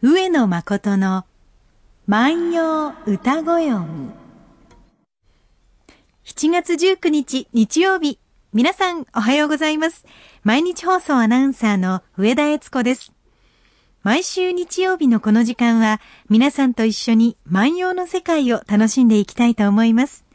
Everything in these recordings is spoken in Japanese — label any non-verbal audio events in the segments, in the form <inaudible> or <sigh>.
上野誠の万葉歌ごよん。7月19日日曜日。皆さんおはようございます。毎日放送アナウンサーの上田悦子です。毎週日曜日のこの時間は皆さんと一緒に万葉の世界を楽しんでいきたいと思います。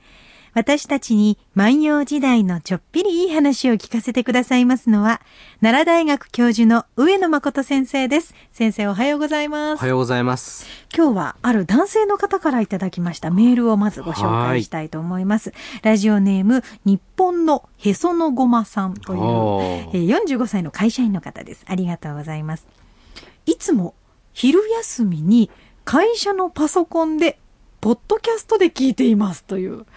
私たちに万葉時代のちょっぴりいい話を聞かせてくださいますのは、奈良大学教授の上野誠先生です。先生おはようございます。おはようございます。今日はある男性の方からいただきましたメールをまずご紹介したいと思います。ラジオネーム、日本のへそのごまさんという、おえーー45歳の会社員の方です。ありがとうございます。いつも昼休みに会社のパソコンで、ポッドキャストで聞いていますという。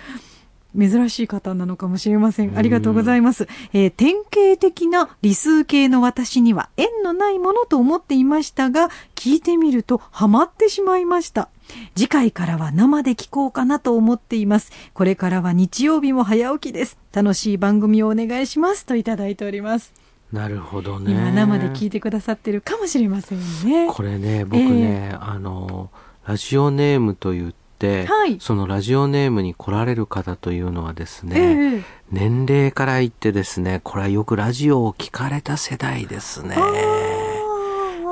珍しい方なのかもしれません。ありがとうございます。えー典型的な理数系の私には縁のないものと思っていましたが、聞いてみるとハマってしまいました。次回からは生で聞こうかなと思っています。これからは日曜日も早起きです。楽しい番組をお願いします。といただいております。なるほどね。今生で聞いてくださってるかもしれませんね。これね、僕ね、あの、ラジオネームと言って、はい。そのラジオネームに来られる方というのはですね、ええ年齢から言ってですね、これはよくラジオを聞かれた世代ですね。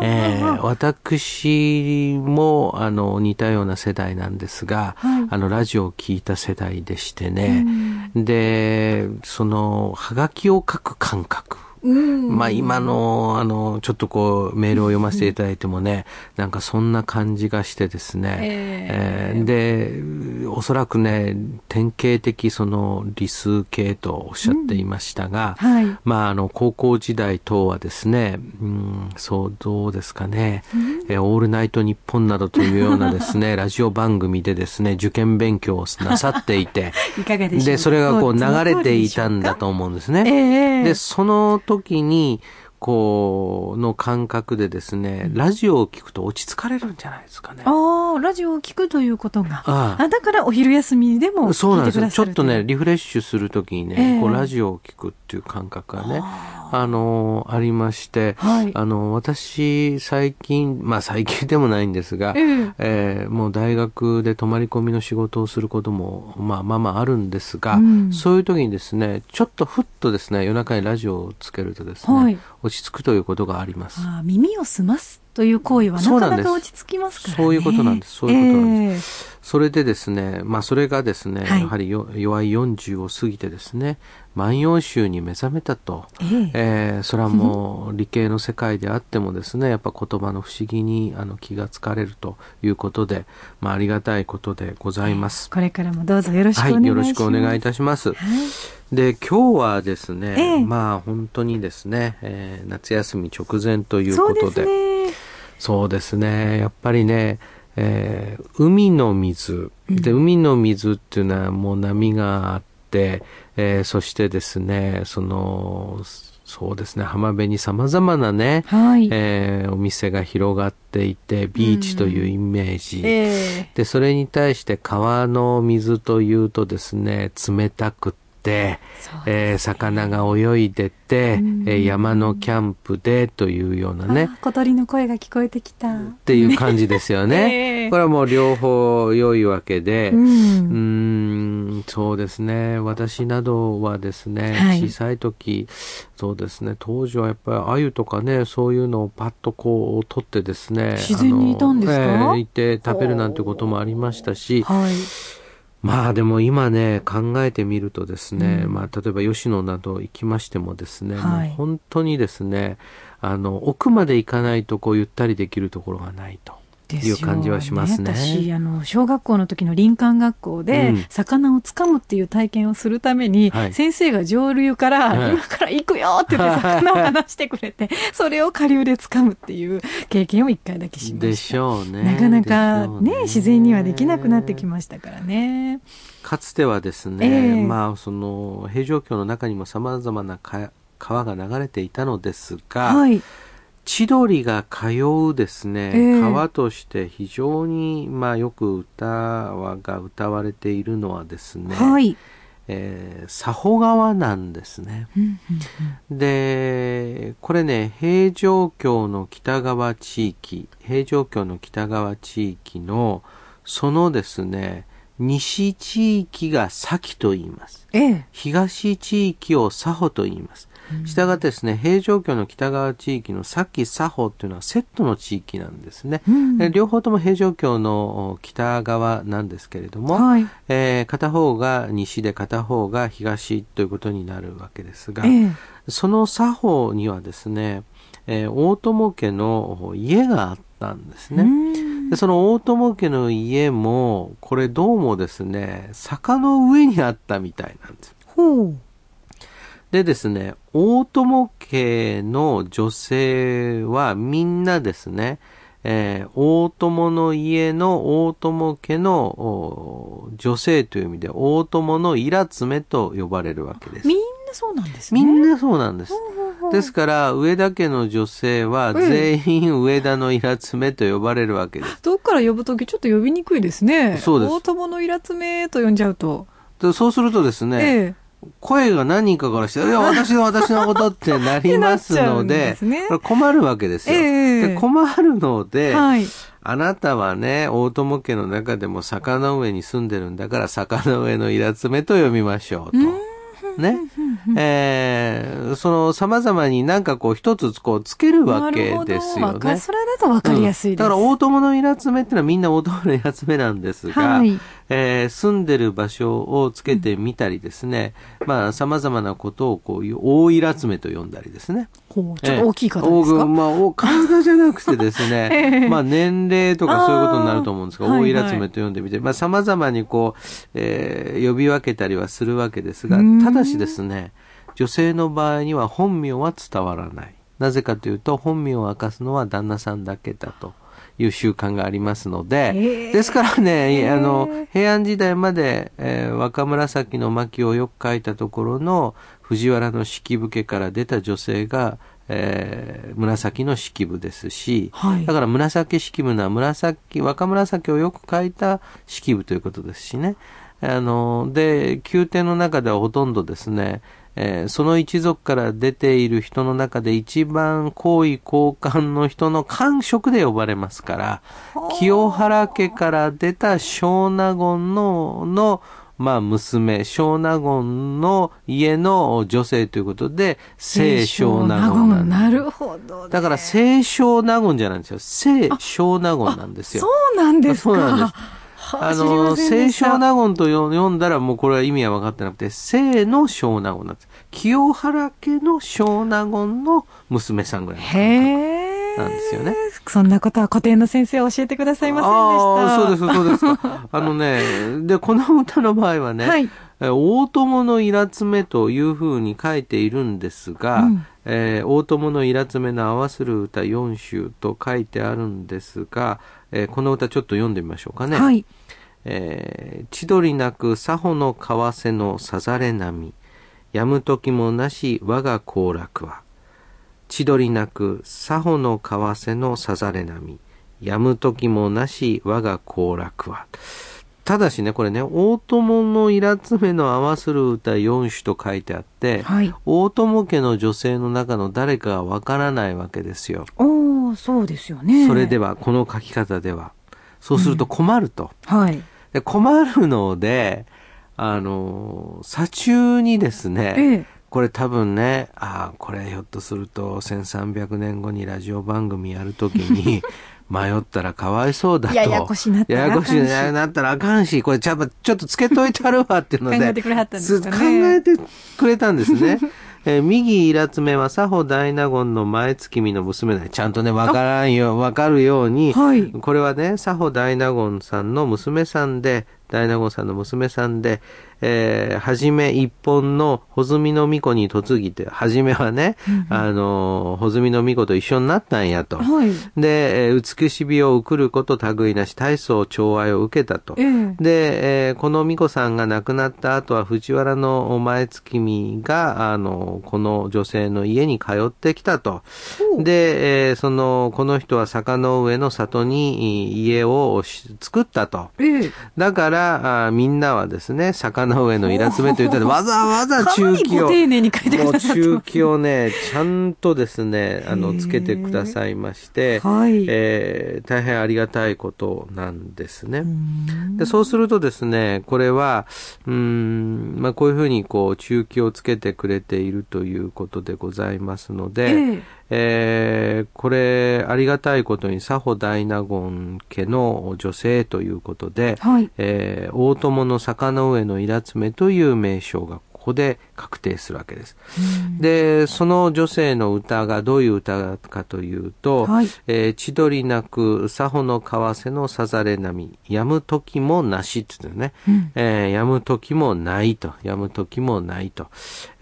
えー私もあの似たような世代なんですが、はい。あのラジオを聞いた世代でしてね、でそのハガキを書く感覚うんまあ今の、あの、ちょっとこう、メールを読ませていただいてもね、なんかそんな感じがしてですね、ええ。ーで、おそらくね、典型的その理数系とおっしゃっていましたが、はい。まああの、高校時代等はですね、うん、そう、どうですかね、えーオールナイトニッポンなどというようなですね、<laughs> ラジオ番組でですね、受験勉強をなさっていて、<laughs> いでそれがこう流れていたんだと。と思うんですね。ええ。で、その時に、こう、の感覚でですね、ラジオを聞くと落ち着かれるんじゃないですかね。ああ、ラジオを聞くということが。あああだからお昼休みでもそうなんですよ。聞いてくださるちょっとね、リフレッシュするときにね、ええこうラジオを聞くっていう感覚がね、あのありまして、はい。あの、私、最近、まあ最近でもないんですが、ええ。えーもう大学で泊まり込みの仕事をすることも、まあまあまああるんですが、うん。そういう時にですね、ちょっとふっとですね、夜中にラジオをつけるとですね、はい。落ち着くということがあります。耳を澄ますという行為はなかなか落ち着きますからね。そういうことなんですそういうことなんでそれでですね、まあそれがですね、はいやはりよ弱い40を過ぎてですね、万葉集に目覚めたと。えええーそれはもう <laughs> 理系の世界であってもですね、やっぱ言葉の不思議にあの気がつかれるということで、まあありがたいことでございます。これからもどうぞよろしくおはい、願いします。よろしくお願いいたします。はいで、今日はですね、ええまあ本当にですね、えー夏休み直前ということで、ですね。そうですね。やっぱりね、えー海の水。で、海の水っていうのはもう波があって、えーそしてですね、その、そうですね、浜辺に様々なね、はい。えーお店が広がっていて、ビーチというイメージ。ええで、それに対して川の水というとですね、冷たくって、えー魚が泳いでて、うんえー山のキャンプでというようなね、あ小鳥の声が聞こえてきた。っていう感じですよね。<laughs> ええこれはもう両方良いわけで、う。うんそうですね。私などはですね、はい小さい時、そうですね、当時はやっぱり鮎とかね、そういうのをパッとこう取ってですね、自然にいたんですか？ええいて食べるなんてこともありましたし、はい。まあでも今ね、考えてみるとですね、うんまあ例えば吉野など行きましてもですね、はい本当にですね、あの、奥まで行かないとこうゆったりできるところがないと。いう感じはしますね私、あの、小学校の時の林間学校で、うん魚を掴むっていう体験をするために、はい先生が上流から、はい今から行くよって言って <laughs> 魚を離してくれて、それを下流で掴むっていう経験を一回だけしました。でしょうね。なかなかでしょうね、自然にはできなくなってきましたからね。かつてはですね、ええまあその平城京の中にも様々なか川が流れていたのですが、はい。千鳥が通うですね、ええ川として非常に、まあ、よく歌はが歌われているのはですね、はい。えー、佐保川なんですね。で、これね、平城京の北側地域、平城京の北側地域の、そのですね、西地域が先と言います。ええ、東地域を佐保と言います。したがってですね、平城京の北側地域のさき佐保っていうのはセットの地域なんですね。うん、両方とも平城京の北側なんですけれども、はい、えー、片方が西で片方が東ということになるわけですが、ええ、その佐保にはですね、えー、大友家の家があったんですね。でその大友家の家も、これどうもですね、坂の上にあったみたいなんです。ほう。でですね、大友家の女性はみんなですね、えー、大友の家の大友家の女性という意味で、大友のイラツメと呼ばれるわけです。みんなそうなんですね。みんなそうなんです。ですから、上田家の女性は全員上田のイラツメと呼ばれるわけです。<laughs> どっから呼ぶときちょっと呼びにくいですね。そうです。大友のイラツメと呼んじゃうと。そうするとですね、ええ声が何人かからして、いや、<laughs> 私の私のことってなりますので、ね、これ困るわけですよ。えー、で困るので、はい、あなたはね、大友家の中でも坂の上に住んでるんだから、坂の上のイラつめと読みましょうと。ね。えー、その様々になんかこう一つこうつけるわけですよね。それだとわかりやすいです、うん、だから大友のイラつめってのはみんな大友のイラつめなんですが、はい、えー、住んでる場所をつけてみたりですね、うん、まあ様々なことをこういう大イラつめと呼んだりですね。ちょっと大きい方ですか、えー、まあ、体じゃなくてですね、<laughs> えー、まあ年齢とかそういうことになると思うんですが、大イラつめと呼んでみて、はいはい、まあ様々にこう、えー、呼び分けたりはするわけですが、ただしですね、女性の場合には本名は伝わらない。なぜかというと、本名を明かすのは旦那さんだけだと。いう習慣がありますので、ですからね、あの、平安時代まで、えー、若紫の巻をよく書いたところの藤原の式部家から出た女性が、えー、紫の式部ですし、はい、だから紫式部な紫、若紫をよく書いた式部ということですしね。あの、で、宮廷の中ではほとんどですね、えー、その一族から出ている人の中で一番高位高官の人の官職で呼ばれますから、清原家から出た小納言の、の、まあ、娘、小納言の家の女性ということで、聖小納言なるほど、ね、だから、聖小納言じゃないんですよ。聖小納言なんですよ。そうなんですか。そうなんです。あの、清少納言と読んだらもうこれは意味は分かってなくて、清の小納言なんです。清原家の小納言の娘さんぐらいなんですよね。そんなことは古典の先生は教えてくださいませんでした。そうです、そうですか。<laughs> あのね、で、この歌の場合はね、はい、大友のイラつめというふうに書いているんですが、うん、えー、大友のイラつめの合わせる歌4首と書いてあるんですが、えー、この歌ちょっと読んでみましょうかね。はい。えー、千鳥なく佐保の為替のさざれ波、やむ時もなし我が行楽は。千鳥なく佐保の為替のさざれ波、やむ時もなし我が行楽は。ただしね、これね、大友のイラつめの合わする歌4首と書いてあって、はい、大友家の女性の中の誰かがわからないわけですよ。おそうですよね。それでは、この書き方では。そうすると困ると。うん、はい。で困るので、あの、左中にですね、ええ、これ多分ね、ああ、これひょっとすると1300年後にラジオ番組やるときに、<laughs> 迷ったらかわいそうだと。ややこしなったらあかんし。ややこしなったらあかんし、これちょっと、ちょっとつけといてあるわっていうので。考えてくれはったんですね。考えてくれたんですね。えー、右イラつめは佐保大納言の前月見の娘だ。ちゃんとね、わからんよ、わかるように、はい、これはね、佐保大納言さんの娘さんで、大納言さんの娘さんで、えー、はじめ一本の穂積の巫女に嫁ぎて、はじめはね、うんあの、穂積の巫女と一緒になったんやと。はい、で、えー、美し美を送ること類なし、大層寵愛を受けたと。えー、で、えー、この巫女さんが亡くなった後は、藤原の前月見が、あの、この女性の家に通ってきたと。で、えー、その、この人は坂の上の里に家を作ったと。えー、だから、から、あみんなはですね、坂の上のイラつめと言ったら、わざわざ中期を、ご丁寧に書いてくださ中。期をね、ちゃんとですね、あの、つけてくださいまして、はい。えー大変ありがたいことなんですね。うんでそうするとですね、これは、うーん、まあ、こういうふうに、こう、中期をつけてくれているということでございますので、えええーこれ、ありがたいことに、佐保大納言家の女性ということで、はい。えー大友の坂の上のイラツメという名称がここで確定するわけです。うんで、その女性の歌がどういう歌かというと、はい。えー千鳥なく、佐保の川瀬のさざれ波、やむ時もなしって言ってね、うんえーやむ時もないと、やむ時もないと、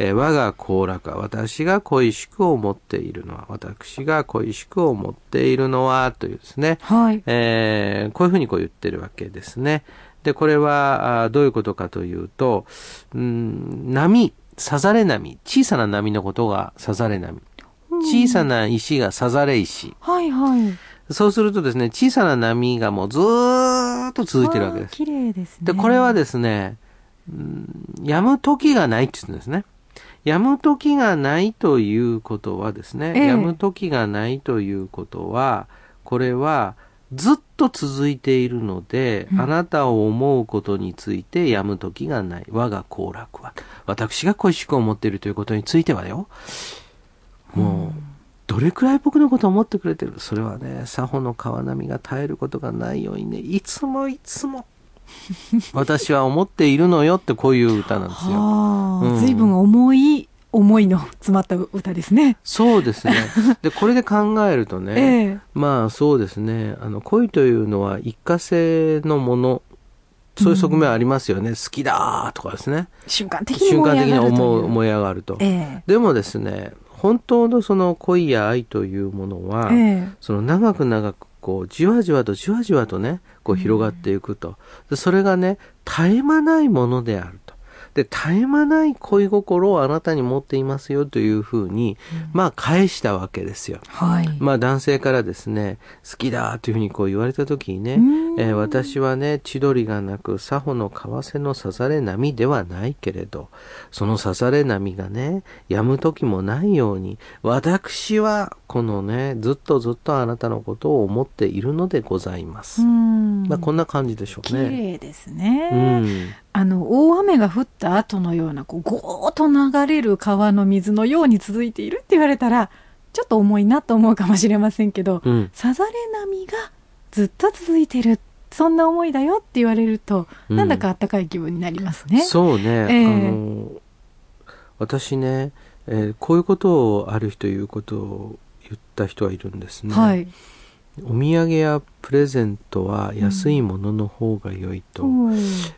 えー我が行楽は、私が恋しく思っているのは、私が恋しく思っているのは、というですね、はい。えーこういうふうにこう言ってるわけですね。で、これはどういうことかというと、うん波、さざれ波、小さな波のことがさざれ波。小さな石がさざれ石。はいはい。そうするとですね、小さな波がもうずーっと続いてるわけです。綺麗ですね。で、これはですね、うん止む時がないって言うんですね。止む時がないということはですね、ええ止む時がないということは、これはずっと続いているので、うんあなたを思うことについて止む時がない。我が行楽は。私が恋しく思っているということについてはよ。もう、どれくらい僕のことを思ってくれてる？それはね、佐保の川波が絶えることがないようにね、いつもいつも、<laughs> 私は思っているのよってこういう歌なんですよ。はあ、うん随分重い思いの詰まった歌ですね。そうですね。<laughs> で、これで考えるとね、ええまあそうですね、あの、恋というのは一過性のもの、そういう側面ありますよね。好きだーとかですね。瞬間的に瞬間的に思う、燃え上がると。えでもですね、本当のその恋や愛というものは、ええその長く長くこう、じわじわとじわじわとね、こう広がっていくと。でそれがね、絶え間ないものであると。で、絶え間ない恋心をあなたに持っていますよというふうに、まあ返したわけですよ。はい。まあ男性からですね、好きだというふうにこう言われた時にねうん、えー私はね、千鳥がなく、佐保の川瀬のさざれ波ではないけれど、そのさざれ波がね、止む時もないように、私はこのね、ずっとずっとあなたのことを思っているのでございます。うんまあこんな感じでしょう綺ね。麗ですね。うん。あの、大雨が降った後のような、こう、ゴーッと流れる川の水のように続いているって言われたら、ちょっと重いなと思うかもしれませんけど、うん。さざれ波がずっと続いてる。そんな思いだよって言われると、うんなんだかあったかい気分になりますね。そうね、ええあの、私ね、えーこういうことをある日ということを言った人はいるんですね。はい。お土産やプレゼントは安いものの方が良いと、うん。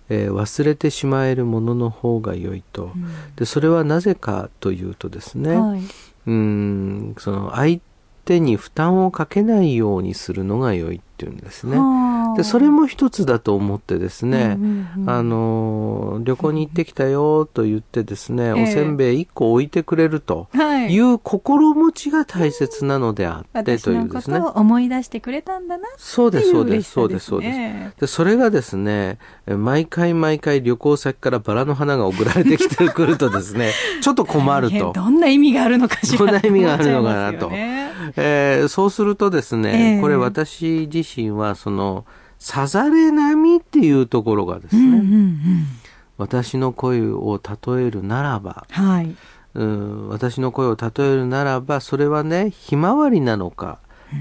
えー忘れてしまえるものの方が良いと、でそれはなぜかというとですね、はい。うーんその相手に負担をかけないようにするのが良いっていうんですね。はあでそれも一つだと思ってですね、うんうんうん。あの旅行に行ってきたよと言ってですね、ええ。おせんべい1個置いてくれるとはい。いう心持ちが大切なのであって私というですね。のことを思い出してくれたんだなそうです、そううです、そうです、そうです。ねで、それがですね、え毎回毎回旅行先からバラの花が送られてきてくるとですね、<laughs> ちょっと困ると。どんな意味があるのかしらどんな意味があるのかなと。えーそうするとですね、ええ。これ私自身はその、さざれ波っていうところがですね、うんうんうん。私の声を例えるならば、はい。うん、私の声を例えるならば、それはね、ひまわりなのか、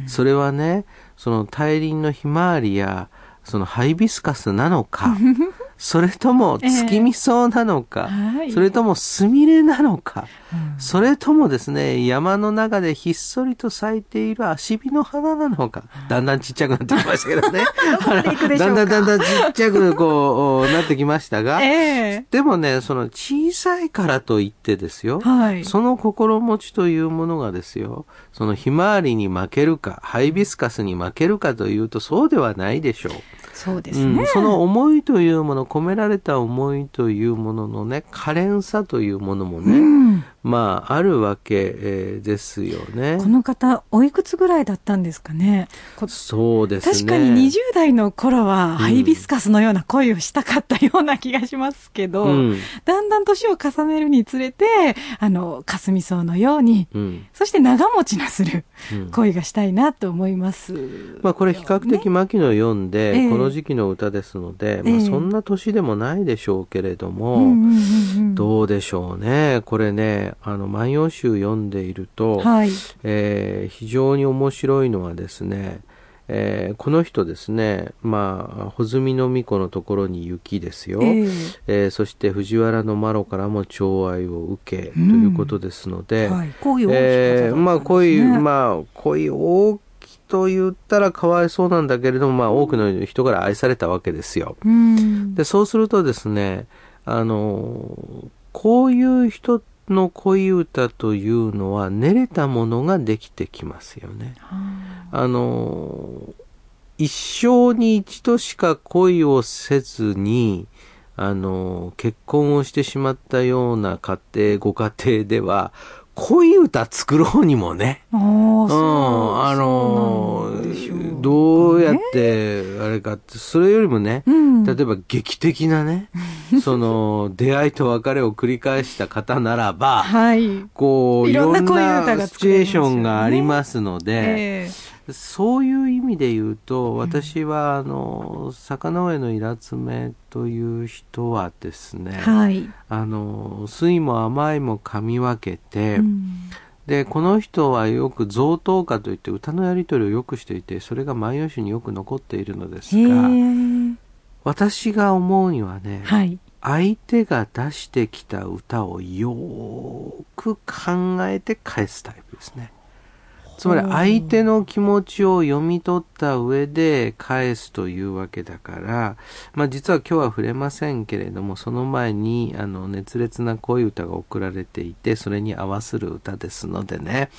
それはね、その大輪のひまわりや、そのハイビスカスなのか、<laughs> それとも月見草なのか、はい。それともスミレなのか、うんそれともですね、山の中でひっそりと咲いているアシビの花なのか、だんだんちっちゃくなってきましたけどね。<laughs> だんだんだんだんちっちゃくこう、<laughs> なってきましたが、ええ。でもね、その小さいからといってですよ、はい。その心持ちというものがですよ、そのひまわりに負けるか、ハイビスカスに負けるかというとそうではないでしょう。そうですうん。ね。その思いというもの、込められた思いというもののね、可憐さというものもね、うんまあ、あるわけ、えーですよね。この方、おいくつぐらいだったんですかね？こそうですね。確かに20代の頃はハイビスカスのような恋をしたかったような気がしますけど、うんだんだん年を重ねるにつれて、あの、かすみ草のように、うんそして長持ちのするうん恋がしたいなと思います。まあこれ比較的牧野読んで、ええこの時期の歌ですので、ええまあそんな年でもないでしょうけれども、うんうんうんうんどうでしょうね。これね、あの、万葉集読んでいると、はい。えー非常に面白いのはですね、えーこの人ですね、まあ、穂積の巫女のところに雪ですよ。えええーそして藤原のマロからも寵愛を受け、うんということですので、はい。恋を大きくえーまあ恋、あ、まあ恋大きと言ったらかわいそうなんだけれども、まあ多くの人から愛されたわけですよ。うん。で、そうするとですね、あの、こういう人の恋歌というのは練れたものができてきますよね。あの、一生に一度しか恋をせずに、あの、結婚をしてしまったような家庭、ご家庭では、恋歌作ろうにもね、うん。あのどうやって、あれかって、それよりもね、うん。例えば劇的なね、<laughs> その、出会いと別れを繰り返した方ならば、はい。こう、いろんな恋歌ながシチュエーションがありますので、えそういう意味で言うと、私は、あの、坂上のイラツメという人はですね、えはい。あの、酸いも甘いも噛み分けて、うんで、この人はよく贈答歌といって歌のやり取りをよくしていて、それが万葉集によく残っているのですへが、え。私が思うにはね、はい。相手が出してきた歌をよーく考えて返すタイプですね。つまり相手の気持ちを読み取った上で返すというわけだから、まあ実は今日は触れませんけれども、その前にあの熱烈な恋歌が送られていて、それに合わする歌ですのでね。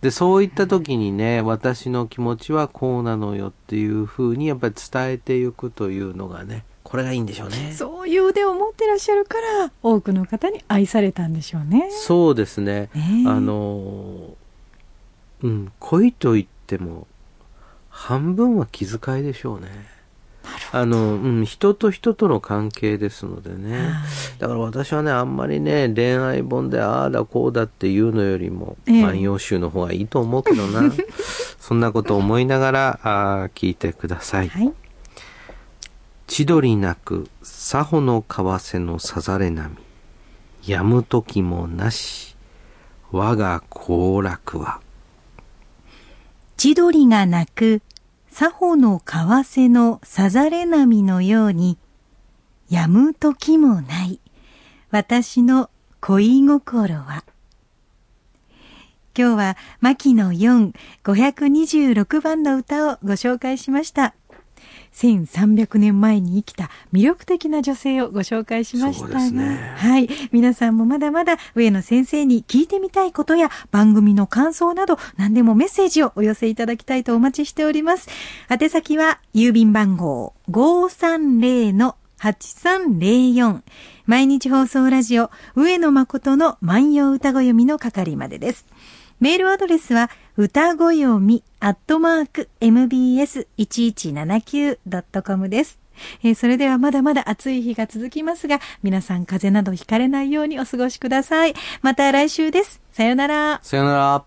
で、そういった時にね、私の気持ちはこうなのよっていうふうにやっぱり伝えていくというのがね、これがいいんでしょうね。そういう腕を持ってらっしゃるから、多くの方に愛されたんでしょうね。そうですね。ねえあの、うん、恋と言っても、半分は気遣いでしょうね。あの、うん、人と人との関係ですのでね。はいだから私はね、あんまりね、恋愛本でああだこうだっていうのよりも、ええ万葉集の方がいいと思うけどな。<laughs> そんなことを思いながら、あー聞いてください。はい。千鳥なく、佐穂の為替のさざれ波。やむ時もなし、我が行楽は。千鳥が鳴く、佐保の為瀬のさざれ波のように、やむ時もない、私の恋心は。今日は、牧野4、526番の歌をご紹介しました。1300年前に生きた魅力的な女性をご紹介しましたが、ねはい。皆さんもまだまだ上野先生に聞いてみたいことや番組の感想など何でもメッセージをお寄せいただきたいとお待ちしております。宛先は郵便番号530-8304毎日放送ラジオ上野誠の万葉歌ご読みの係までです。メールアドレスは、歌ごよみ、アットマーク、mbs1179.com です。えーそれではまだまだ暑い日が続きますが、皆さん風邪などひかれないようにお過ごしください。また来週です。さよなら。さよなら。